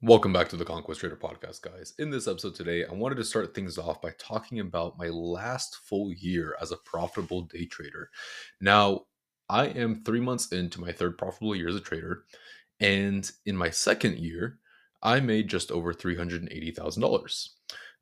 Welcome back to the Conquest Trader podcast, guys. In this episode today, I wanted to start things off by talking about my last full year as a profitable day trader. Now, I am three months into my third profitable year as a trader, and in my second year, I made just over $380,000.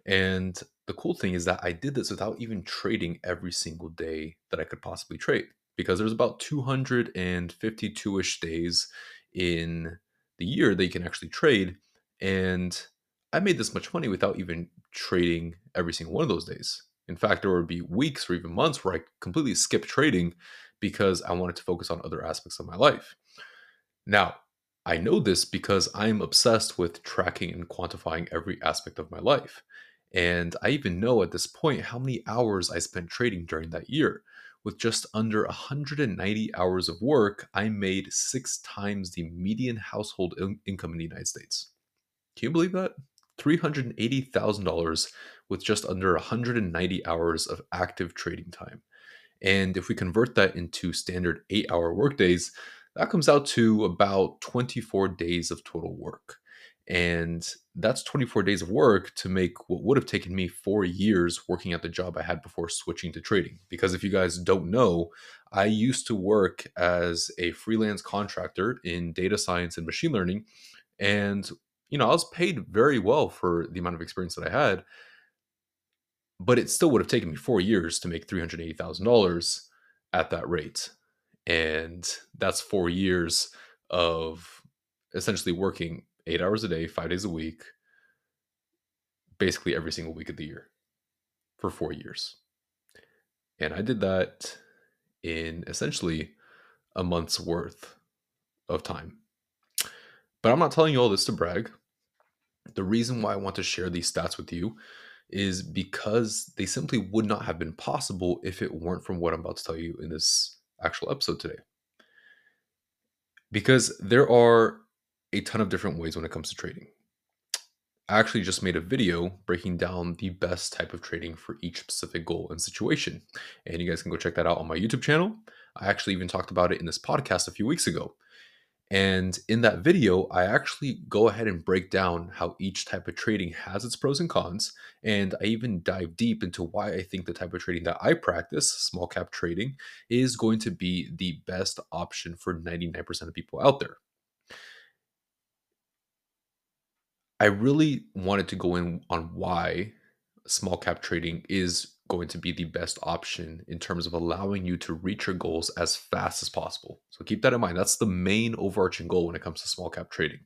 And the cool thing is that I did this without even trading every single day that I could possibly trade because there's about 252 ish days in the year that you can actually trade and I made this much money without even trading every single one of those days. In fact, there would be weeks or even months where I completely skipped trading because I wanted to focus on other aspects of my life. Now, I know this because I'm obsessed with tracking and quantifying every aspect of my life. And I even know at this point how many hours I spent trading during that year. With just under 190 hours of work, I made six times the median household in- income in the United States. Can you believe that? $380,000 with just under 190 hours of active trading time. And if we convert that into standard eight hour workdays, that comes out to about 24 days of total work. And that's 24 days of work to make what would have taken me four years working at the job I had before switching to trading. Because if you guys don't know, I used to work as a freelance contractor in data science and machine learning. And you know, I was paid very well for the amount of experience that I had, but it still would have taken me four years to make $380,000 at that rate. And that's four years of essentially working eight hours a day, five days a week, basically every single week of the year for four years. And I did that in essentially a month's worth of time. But I'm not telling you all this to brag. The reason why I want to share these stats with you is because they simply would not have been possible if it weren't from what I'm about to tell you in this actual episode today. Because there are a ton of different ways when it comes to trading. I actually just made a video breaking down the best type of trading for each specific goal and situation. And you guys can go check that out on my YouTube channel. I actually even talked about it in this podcast a few weeks ago. And in that video, I actually go ahead and break down how each type of trading has its pros and cons. And I even dive deep into why I think the type of trading that I practice, small cap trading, is going to be the best option for 99% of people out there. I really wanted to go in on why small cap trading is going to be the best option in terms of allowing you to reach your goals as fast as possible. So keep that in mind. That's the main overarching goal when it comes to small cap trading.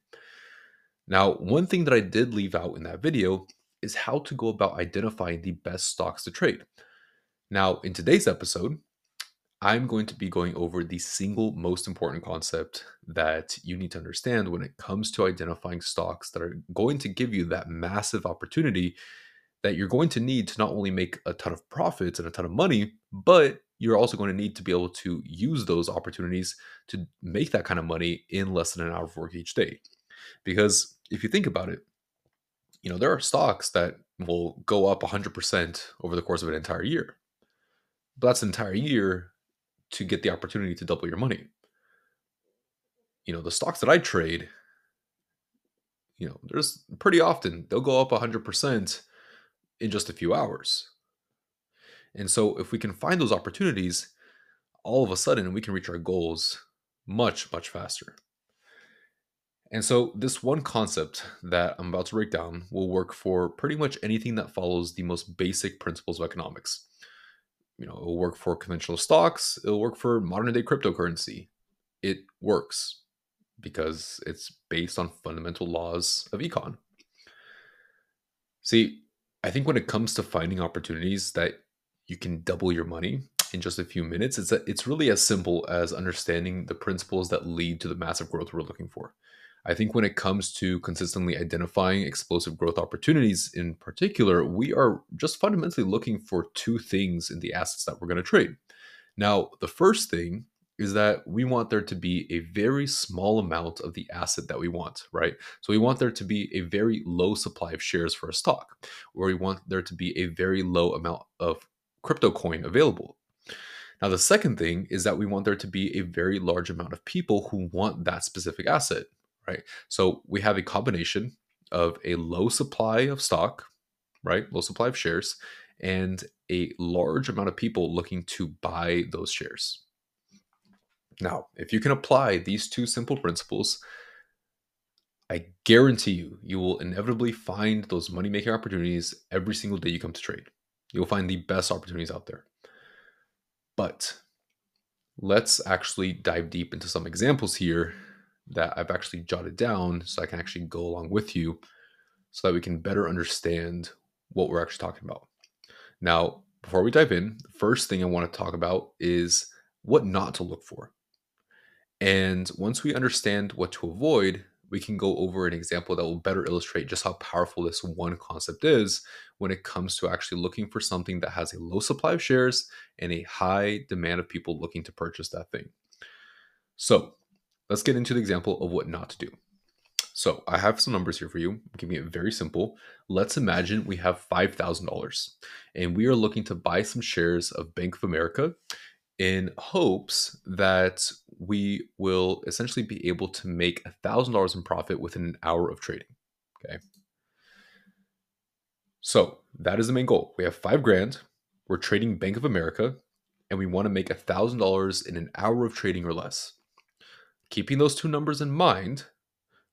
Now, one thing that I did leave out in that video is how to go about identifying the best stocks to trade. Now, in today's episode, I'm going to be going over the single most important concept that you need to understand when it comes to identifying stocks that are going to give you that massive opportunity that you're going to need to not only make a ton of profits and a ton of money, but you're also going to need to be able to use those opportunities to make that kind of money in less than an hour of work each day. Because if you think about it, you know, there are stocks that will go up 100% over the course of an entire year. But that's an entire year to get the opportunity to double your money. You know, the stocks that I trade, you know, there's pretty often they'll go up 100% in just a few hours. And so, if we can find those opportunities, all of a sudden we can reach our goals much, much faster. And so, this one concept that I'm about to break down will work for pretty much anything that follows the most basic principles of economics. You know, it will work for conventional stocks, it'll work for modern day cryptocurrency. It works because it's based on fundamental laws of econ. See, I think when it comes to finding opportunities that you can double your money in just a few minutes, it's a, it's really as simple as understanding the principles that lead to the massive growth we're looking for. I think when it comes to consistently identifying explosive growth opportunities in particular, we are just fundamentally looking for two things in the assets that we're going to trade. Now, the first thing is that we want there to be a very small amount of the asset that we want, right? So we want there to be a very low supply of shares for a stock, or we want there to be a very low amount of crypto coin available. Now, the second thing is that we want there to be a very large amount of people who want that specific asset, right? So we have a combination of a low supply of stock, right? Low supply of shares, and a large amount of people looking to buy those shares. Now, if you can apply these two simple principles, I guarantee you, you will inevitably find those money making opportunities every single day you come to trade. You'll find the best opportunities out there. But let's actually dive deep into some examples here that I've actually jotted down so I can actually go along with you so that we can better understand what we're actually talking about. Now, before we dive in, the first thing I want to talk about is what not to look for. And once we understand what to avoid, we can go over an example that will better illustrate just how powerful this one concept is when it comes to actually looking for something that has a low supply of shares and a high demand of people looking to purchase that thing. So let's get into the example of what not to do. So I have some numbers here for you. I'm keeping it very simple. Let's imagine we have $5,000 and we are looking to buy some shares of Bank of America in hopes that we will essentially be able to make $1,000 in profit within an hour of trading. Okay. So that is the main goal. We have five grand. We're trading Bank of America and we want to make $1,000 in an hour of trading or less. Keeping those two numbers in mind,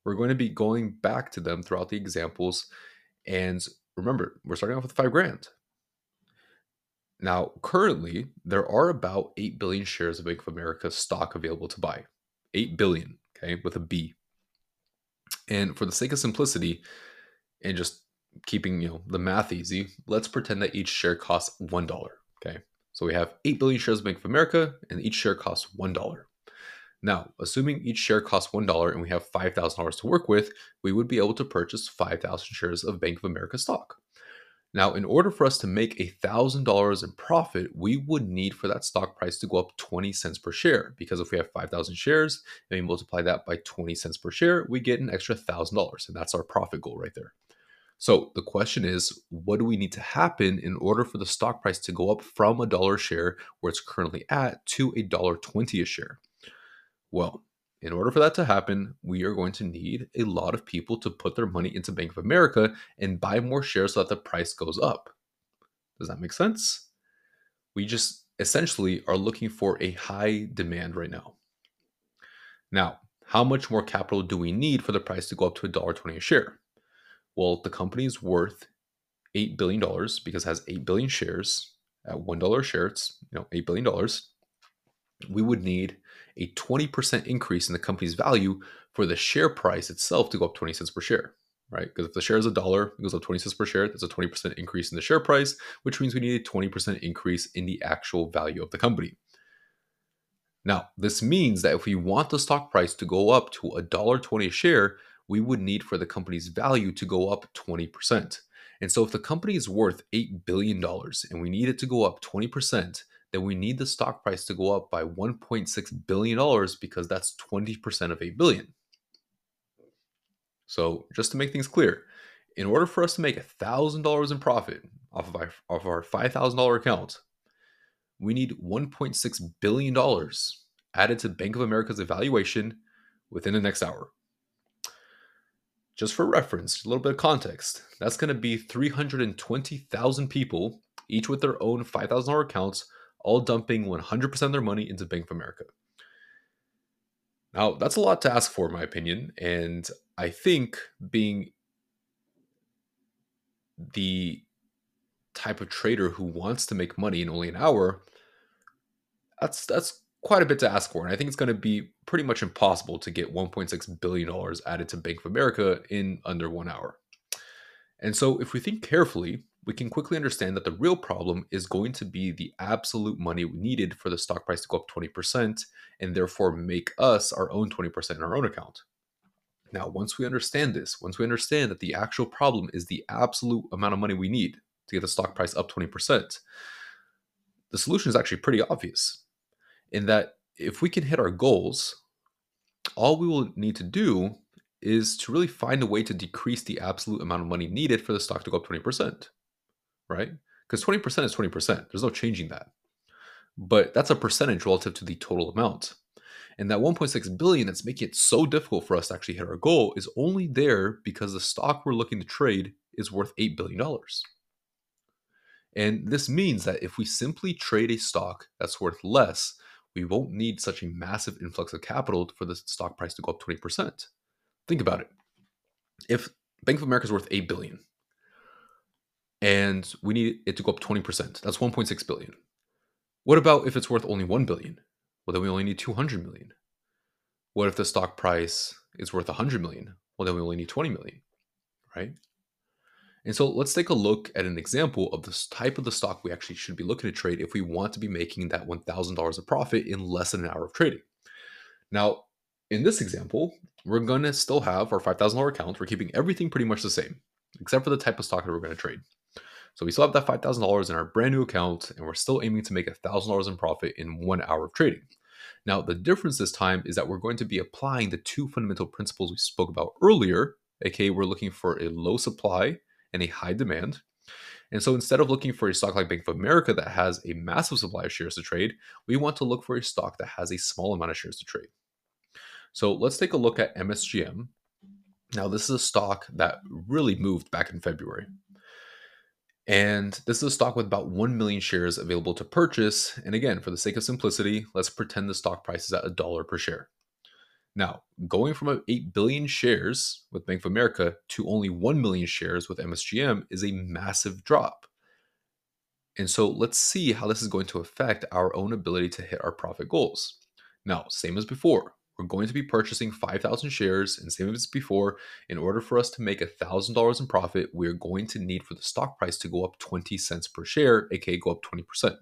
we're going to be going back to them throughout the examples. And remember, we're starting off with five grand. Now, currently, there are about 8 billion shares of Bank of America stock available to buy. 8 billion, okay, with a B. And for the sake of simplicity and just keeping, you know, the math easy, let's pretend that each share costs $1, okay? So we have 8 billion shares of Bank of America and each share costs $1. Now, assuming each share costs $1 and we have $5,000 to work with, we would be able to purchase 5,000 shares of Bank of America stock. Now, in order for us to make $1,000 in profit, we would need for that stock price to go up 20 cents per share. Because if we have 5,000 shares and we multiply that by 20 cents per share, we get an extra $1,000. And that's our profit goal right there. So the question is, what do we need to happen in order for the stock price to go up from a dollar share where it's currently at to a dollar 20 a share? Well, in order for that to happen, we are going to need a lot of people to put their money into Bank of America and buy more shares so that the price goes up. Does that make sense? We just essentially are looking for a high demand right now. Now, how much more capital do we need for the price to go up to $1.20 a share? Well, the company is worth $8 billion because it has 8 billion shares at $1 a share. It's you know $8 billion. We would need a 20% increase in the company's value for the share price itself to go up 20 cents per share, right? Because if the share is a dollar, it goes up 20 cents per share. That's a 20% increase in the share price, which means we need a 20% increase in the actual value of the company. Now, this means that if we want the stock price to go up to $1.20 a share, we would need for the company's value to go up 20%. And so if the company is worth $8 billion and we need it to go up 20%, then we need the stock price to go up by $1.6 billion because that's 20% of 8 billion. So just to make things clear, in order for us to make $1,000 in profit off of our, our $5,000 account, we need $1.6 billion added to Bank of America's evaluation within the next hour. Just for reference, a little bit of context, that's going to be 320,000 people, each with their own $5,000 accounts, all dumping 100% of their money into Bank of America. Now, that's a lot to ask for, in my opinion. And I think being the type of trader who wants to make money in only an hour, that's that's quite a bit to ask for. And I think it's going to be pretty much impossible to get $1.6 billion added to Bank of America in under one hour. And so, if we think carefully, we can quickly understand that the real problem is going to be the absolute money needed for the stock price to go up 20% and therefore make us our own 20% in our own account. Now, once we understand this, once we understand that the actual problem is the absolute amount of money we need to get the stock price up 20%, the solution is actually pretty obvious in that if we can hit our goals, all we will need to do is to really find a way to decrease the absolute amount of money needed for the stock to go up 20% right? Because 20% is 20%. There's no changing that. But that's a percentage relative to the total amount. And that 1.6 billion that's making it so difficult for us to actually hit our goal is only there because the stock we're looking to trade is worth $8 billion. And this means that if we simply trade a stock that's worth less, we won't need such a massive influx of capital for the stock price to go up 20%. Think about it. If Bank of America is worth 8 billion and we need it to go up 20%, that's 1.6 billion. What about if it's worth only 1 billion? Well, then we only need 200 million. What if the stock price is worth 100 million? Well, then we only need 20 million, right? And so let's take a look at an example of this type of the stock we actually should be looking to trade if we want to be making that $1,000 of profit in less than an hour of trading. Now, in this example, we're going to still have our $5,000 account. We're keeping everything pretty much the same, except for the type of stock that we're going to trade. So we still have that $5,000 in our brand new account, and we're still aiming to make $1,000 in profit in one hour of trading. Now, the difference this time is that we're going to be applying the two fundamental principles we spoke about earlier, aka we're looking for a low supply and a high demand. And so instead of looking for a stock like Bank of America that has a massive supply of shares to trade, we want to look for a stock that has a small amount of shares to trade. So let's take a look at MSGM. Now, this is a stock that really moved back in February. And this is a stock with about 1 million shares available to purchase. And again, for the sake of simplicity, let's pretend the stock price is at a dollar per share. Now, going from 8 billion shares with Bank of America to only 1 million shares with MSGM is a massive drop. And so let's see how this is going to affect our own ability to hit our profit goals. Now, same as before, we're going to be purchasing 5,000 shares, and same as before, in order for us to make $1,000 in profit, we're going to need for the stock price to go up 20 cents per share, aka go up 20%.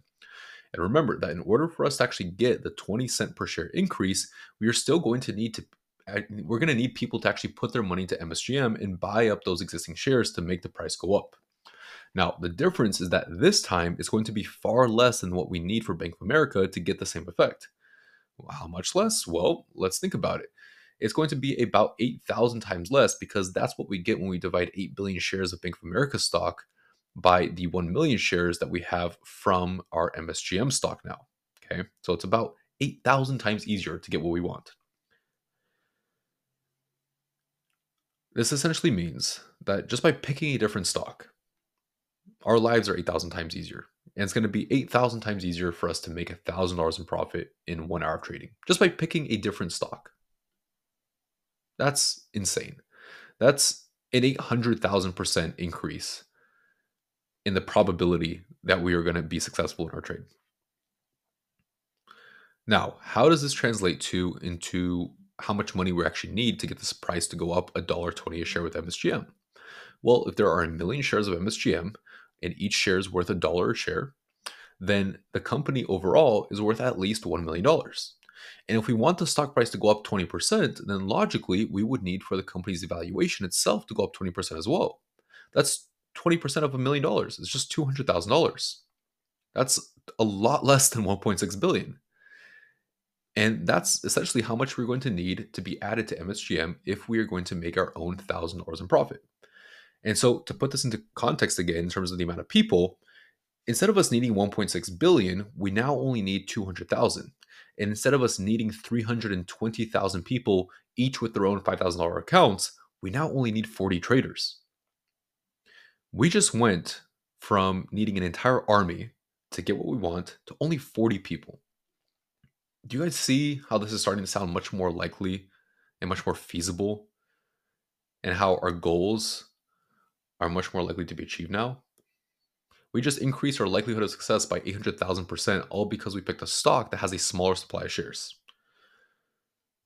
And remember that in order for us to actually get the 20 cent per share increase, we are still going to need to uh, we're going to need people to actually put their money into MSGM and buy up those existing shares to make the price go up. Now, the difference is that this time it's going to be far less than what we need for Bank of America to get the same effect. How much less? Well, let's think about it. It's going to be about 8,000 times less because that's what we get when we divide 8 billion shares of Bank of America stock by the 1 million shares that we have from our MSGM stock now. Okay, so it's about 8,000 times easier to get what we want. This essentially means that just by picking a different stock, our lives are 8,000 times easier. And it's going to be 8,000 times easier for us to make $1,000 in profit in one hour of trading just by picking a different stock. That's insane. That's an 800,000% increase in the probability that we are going to be successful in our trade. Now, how does this translate to into how much money we actually need to get this price to go up a dollar twenty a share with MSGM? Well, if there are a million shares of MSGM and each share is worth a dollar a share, then the company overall is worth at least $1 million. And if we want the stock price to go up 20%, then logically we would need for the company's valuation itself to go up 20% as well. That's 20% of a million dollars. It's just $200,000. That's a lot less than 1.6 billion. And that's essentially how much we're going to need to be added to MSGM if we are going to make our own $1,000 in profit. And so to put this into context again in terms of the amount of people, instead of us needing 1.6 billion, we now only need 200,000. And instead of us needing 320,000 people each with their own $5,000 accounts, we now only need 40 traders we just went from needing an entire army to get what we want to only 40 people. Do you guys see how this is starting to sound much more likely and much more feasible? And how our goals are much more likely to be achieved now? We just increased our likelihood of success by 800,000%, all because we picked a stock that has a smaller supply of shares.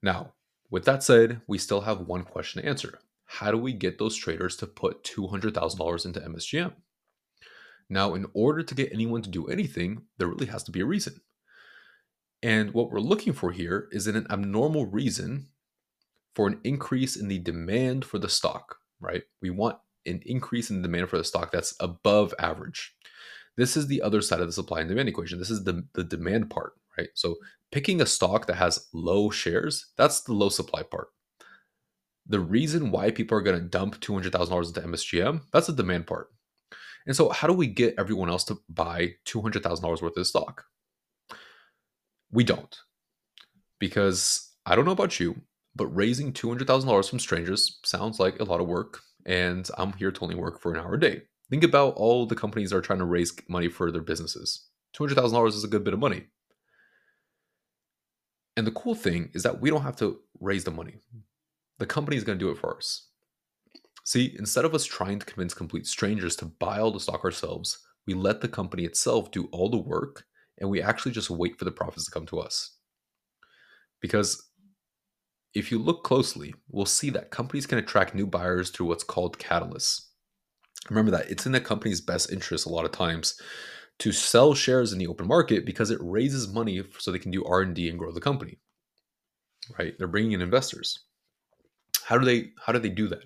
Now, with that said, we still have one question to answer how do we get those traders to put $200,000 into MSGM? Now, in order to get anyone to do anything, there really has to be a reason. And what we're looking for here is an abnormal reason for an increase in the demand for the stock, right? We want an increase in demand for the stock that's above average. This is the other side of the supply and demand equation. This is the, the demand part, right? So picking a stock that has low shares, that's the low supply part the reason why people are going to dump $200,000 into MSGM, that's the demand part. And so, how do we get everyone else to buy $200,000 worth of stock? We don't. because I don't know about you, but raising $200,000 from strangers sounds like a lot of work, and I'm here to only work for an hour a day. Think about all the companies that are trying to raise money for their businesses. $200,000 is a good bit of money. And the cool thing is that we don't have to raise the money. The company is going to do it for us. See, instead of us trying to convince complete strangers to buy all the stock ourselves, we let the company itself do all the work and we actually just wait for the profits to come to us. Because if you look closely, we'll see that companies can attract new buyers through what's called catalysts. Remember that it's in the company's best interest a lot of times to sell shares in the open market because it raises money so they can do R&D and grow the company. Right? They're bringing in investors. How do they how do they do that?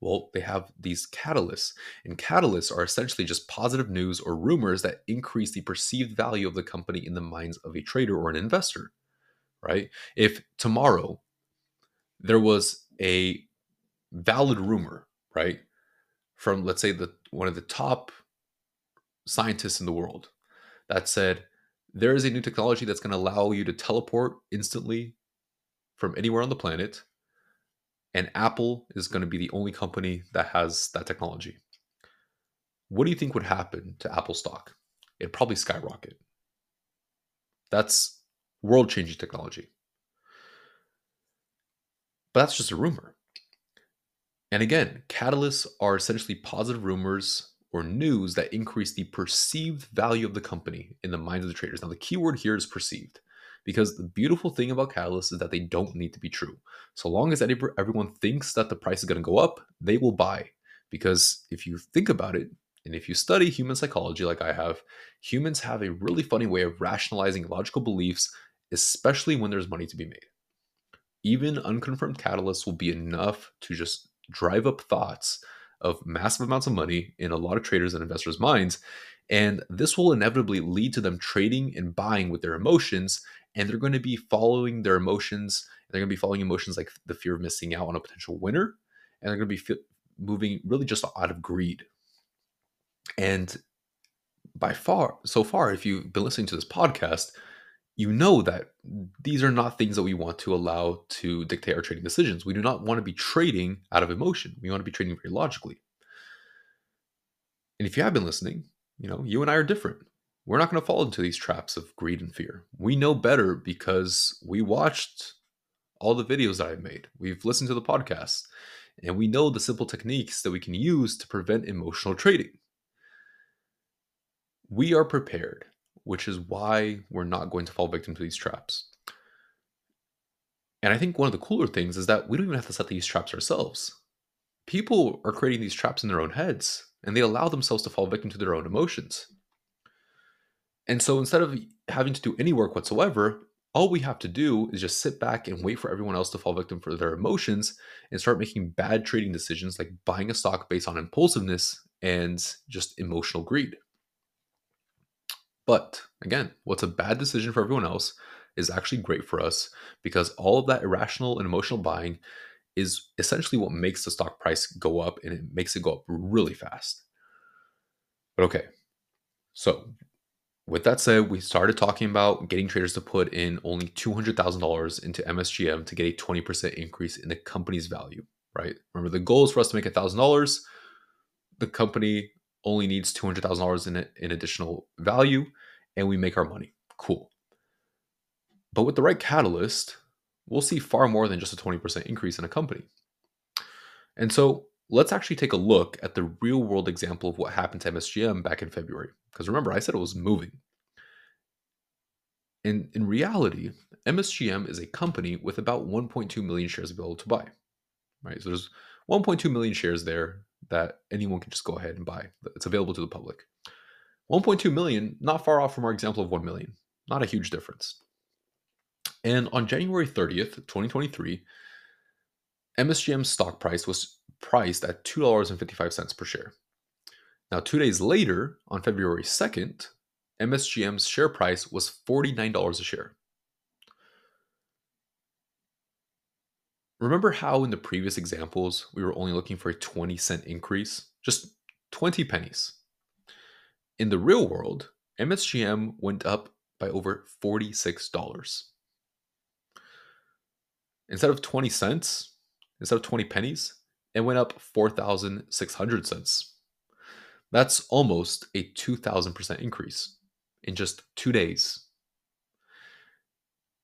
Well, they have these catalysts, and catalysts are essentially just positive news or rumors that increase the perceived value of the company in the minds of a trader or an investor. Right? If tomorrow there was a valid rumor, right, from let's say the one of the top scientists in the world that said there is a new technology that's going to allow you to teleport instantly from anywhere on the planet and Apple is going to be the only company that has that technology. What do you think would happen to Apple stock? It'd probably skyrocket. That's world changing technology. But that's just a rumor. And again, catalysts are essentially positive rumors or news that increase the perceived value of the company in the minds of the traders. Now, the key word here is perceived because the beautiful thing about catalysts is that they don't need to be true. So long as everyone thinks that the price is going to go up, they will buy. Because if you think about it, and if you study human psychology like I have, humans have a really funny way of rationalizing logical beliefs, especially when there's money to be made even unconfirmed catalysts will be enough to just drive up thoughts of massive amounts of money in a lot of traders and investors' minds. And this will inevitably lead to them trading and buying with their emotions. And they're going to be following their emotions. They're going to be following emotions like the fear of missing out on a potential winner. And they're going to be moving really just out of greed. And by far, so far, if you've been listening to this podcast, you know that these are not things that we want to allow to dictate our trading decisions. We do not want to be trading out of emotion. We want to be trading very logically. And if you have been listening, you know, you and I are different. We're not going to fall into these traps of greed and fear. We know better because we watched all the videos that I've made. We've listened to the podcast and we know the simple techniques that we can use to prevent emotional trading. We are prepared which is why we're not going to fall victim to these traps. And I think one of the cooler things is that we don't even have to set these traps ourselves. People are creating these traps in their own heads, and they allow themselves to fall victim to their own emotions. And so instead of having to do any work whatsoever, all we have to do is just sit back and wait for everyone else to fall victim for their emotions and start making bad trading decisions like buying a stock based on impulsiveness and just emotional greed. But again, what's a bad decision for everyone else is actually great for us because all of that irrational and emotional buying is essentially what makes the stock price go up and it makes it go up really fast. But okay, so with that said, we started talking about getting traders to put in only $200,000 into MSGM to get a 20% increase in the company's value, right? Remember, the goal is for us to make $1,000. The company only needs $200,000 in, in additional value and we make our money. Cool. But with the right catalyst, we'll see far more than just a 20% increase in a company. And so let's actually take a look at the real world example of what happened to MSGM back in February. Because remember, I said it was moving. In, in reality, MSGM is a company with about 1.2 million shares available to buy. Right? So there's 1.2 million shares there that anyone can just go ahead and buy. It's available to the public. 1.2 million, not far off from our example of 1 million. Not a huge difference. And on January 30th, 2023, MSGM's stock price was priced at $2.55 per share. Now, two days later, on February 2nd, MSGM's share price was $49 a share. Remember how in the previous examples we were only looking for a 20 cent increase? Just 20 pennies. In the real world, MSGM went up by over $46. instead of 20 cents, instead of 20 pennies, it went up 4,600 cents. That's almost a 2,000% increase in just two days.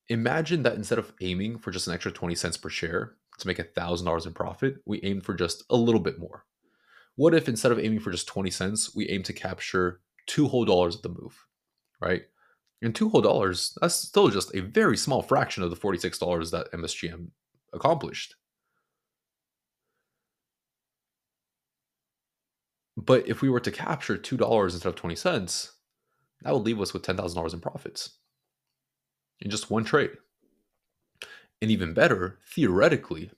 Imagine that instead of aiming for just an extra 20 cents per share to make $1,000 in profit, we aimed for just a little bit more. What if instead of aiming for just 20 cents, we aim to capture two whole dollars at the move, right? And two whole dollars, that's still just a very small fraction of the $46 that MSGM accomplished. But if we were to capture $2 instead of 20 cents, that would leave us with $10,000 in profits in just one trade. And even better, theoretically,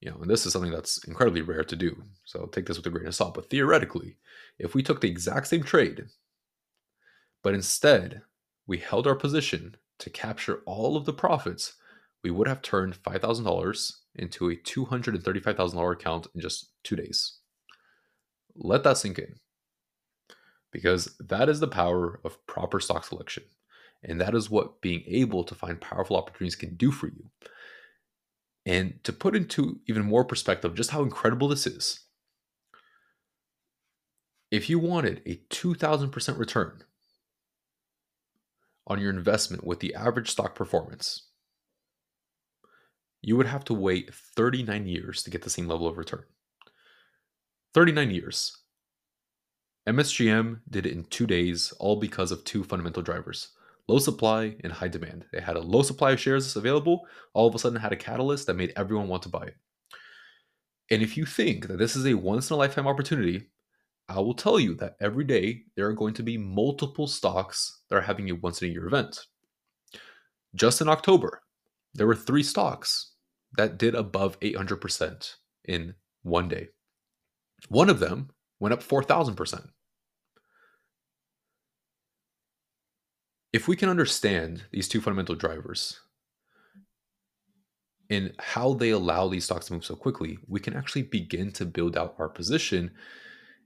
you know, and this is something that's incredibly rare to do. So take this with a grain of salt. But theoretically, if we took the exact same trade, but instead we held our position to capture all of the profits, we would have turned $5,000 into a $235,000 account in just two days. Let that sink in. Because that is the power of proper stock selection. And that is what being able to find powerful opportunities can do for you. And to put into even more perspective just how incredible this is, if you wanted a 2000% return on your investment with the average stock performance, you would have to wait 39 years to get the same level of return. 39 years. MSGM did it in two days, all because of two fundamental drivers low supply and high demand. They had a low supply of shares available, all of a sudden had a catalyst that made everyone want to buy it. And if you think that this is a once in a lifetime opportunity, I will tell you that every day there are going to be multiple stocks that are having a once in a year event. Just in October, there were three stocks that did above 800% in one day. One of them went up 4,000%. If we can understand these two fundamental drivers and how they allow these stocks to move so quickly, we can actually begin to build out our position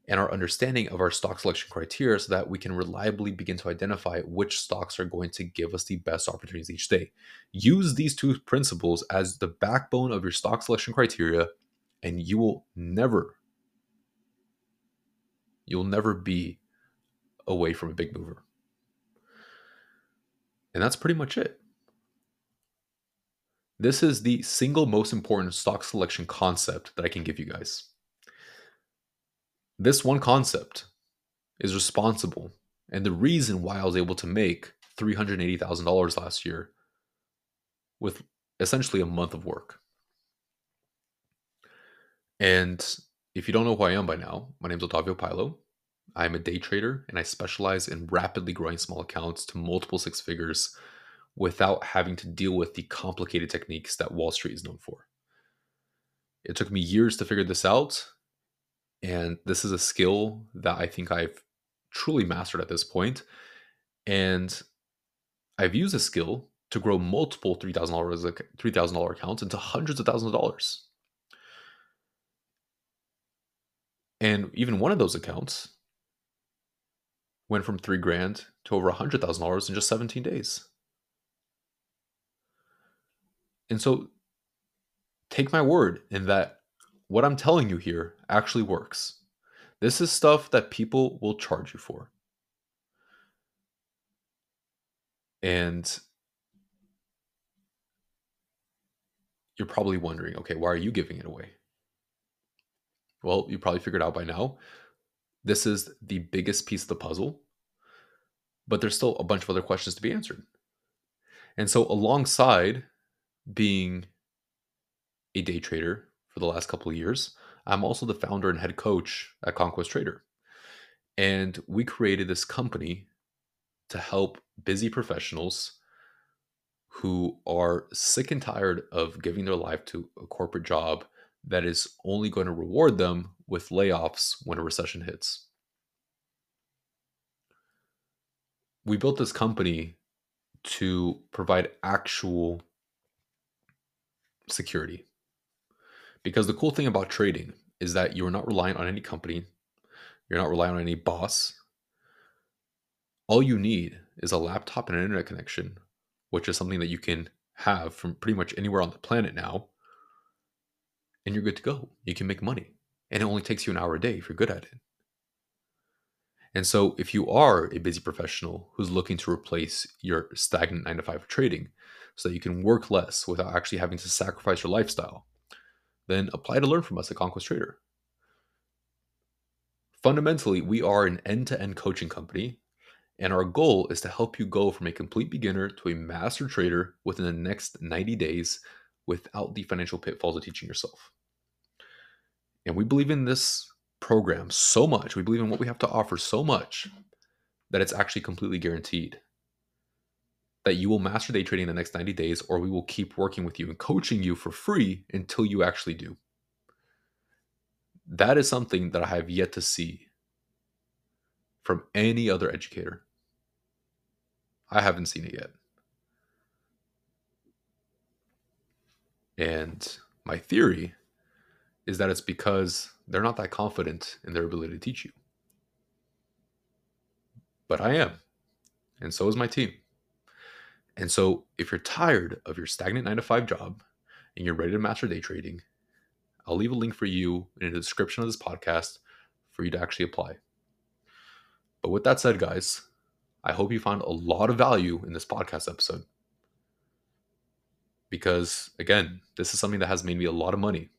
and our understanding of our stock selection criteria so that we can reliably begin to identify which stocks are going to give us the best opportunities each day. Use these two principles as the backbone of your stock selection criteria, and you will never, you'll never be away from a big mover. And that's pretty much it. This is the single most important stock selection concept that I can give you guys. This one concept is responsible and the reason why I was able to make $380,000 last year with essentially a month of work. And if you don't know who I am by now, my name is Otavio Pilo. I'm a day trader and I specialize in rapidly growing small accounts to multiple six figures without having to deal with the complicated techniques that Wall Street is known for. It took me years to figure this out. And this is a skill that I think I've truly mastered at this point. And I've used this skill to grow multiple $3,000 $3,000 accounts into hundreds of thousands of dollars. And even one of those accounts went from three grand to over a hundred thousand dollars in just 17 days. And so take my word in that what I'm telling you here actually works. This is stuff that people will charge you for. And you're probably wondering, okay, why are you giving it away? Well, you probably figured out by now this is the biggest piece of the puzzle, but there's still a bunch of other questions to be answered. And so, alongside being a day trader for the last couple of years, I'm also the founder and head coach at Conquest Trader. And we created this company to help busy professionals who are sick and tired of giving their life to a corporate job that is only going to reward them with layoffs when a recession hits. We built this company to provide actual security. Because the cool thing about trading is that you're not reliant on any company, you're not reliant on any boss. All you need is a laptop and an internet connection, which is something that you can have from pretty much anywhere on the planet now, and you're good to go. You can make money. And it only takes you an hour a day if you're good at it. And so, if you are a busy professional who's looking to replace your stagnant nine to five trading so that you can work less without actually having to sacrifice your lifestyle, then apply to learn from us at Conquest Trader. Fundamentally, we are an end to end coaching company, and our goal is to help you go from a complete beginner to a master trader within the next 90 days without the financial pitfalls of teaching yourself. And we believe in this program so much, we believe in what we have to offer so much mm-hmm. that it's actually completely guaranteed that you will master day trading in the next 90 days, or we will keep working with you and coaching you for free until you actually do. That is something that I have yet to see from any other educator. I haven't seen it yet. And my theory is that it's because they're not that confident in their ability to teach you. But I am. And so is my team. And so if you're tired of your stagnant nine to five job and you're ready to master day trading, I'll leave a link for you in the description of this podcast for you to actually apply. But with that said, guys, I hope you found a lot of value in this podcast episode. Because again, this is something that has made me a lot of money.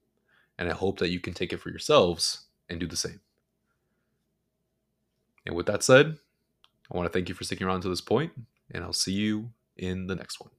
And I hope that you can take it for yourselves and do the same. And with that said, I want to thank you for sticking around to this point, and I'll see you in the next one.